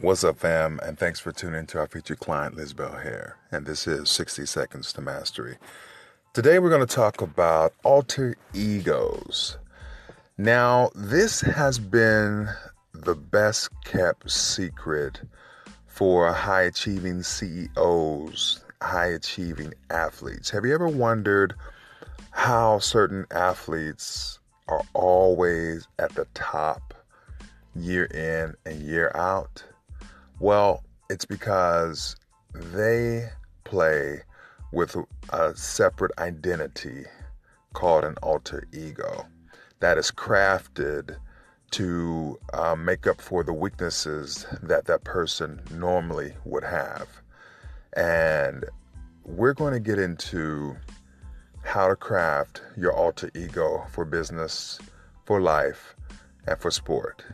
What's up, fam? And thanks for tuning in to our featured client, Liz Bell Hair. And this is 60 Seconds to Mastery. Today, we're going to talk about alter egos. Now, this has been the best kept secret for high achieving CEOs, high achieving athletes. Have you ever wondered how certain athletes are always at the top year in and year out? Well, it's because they play with a separate identity called an alter ego that is crafted to uh, make up for the weaknesses that that person normally would have. And we're going to get into how to craft your alter ego for business, for life, and for sport.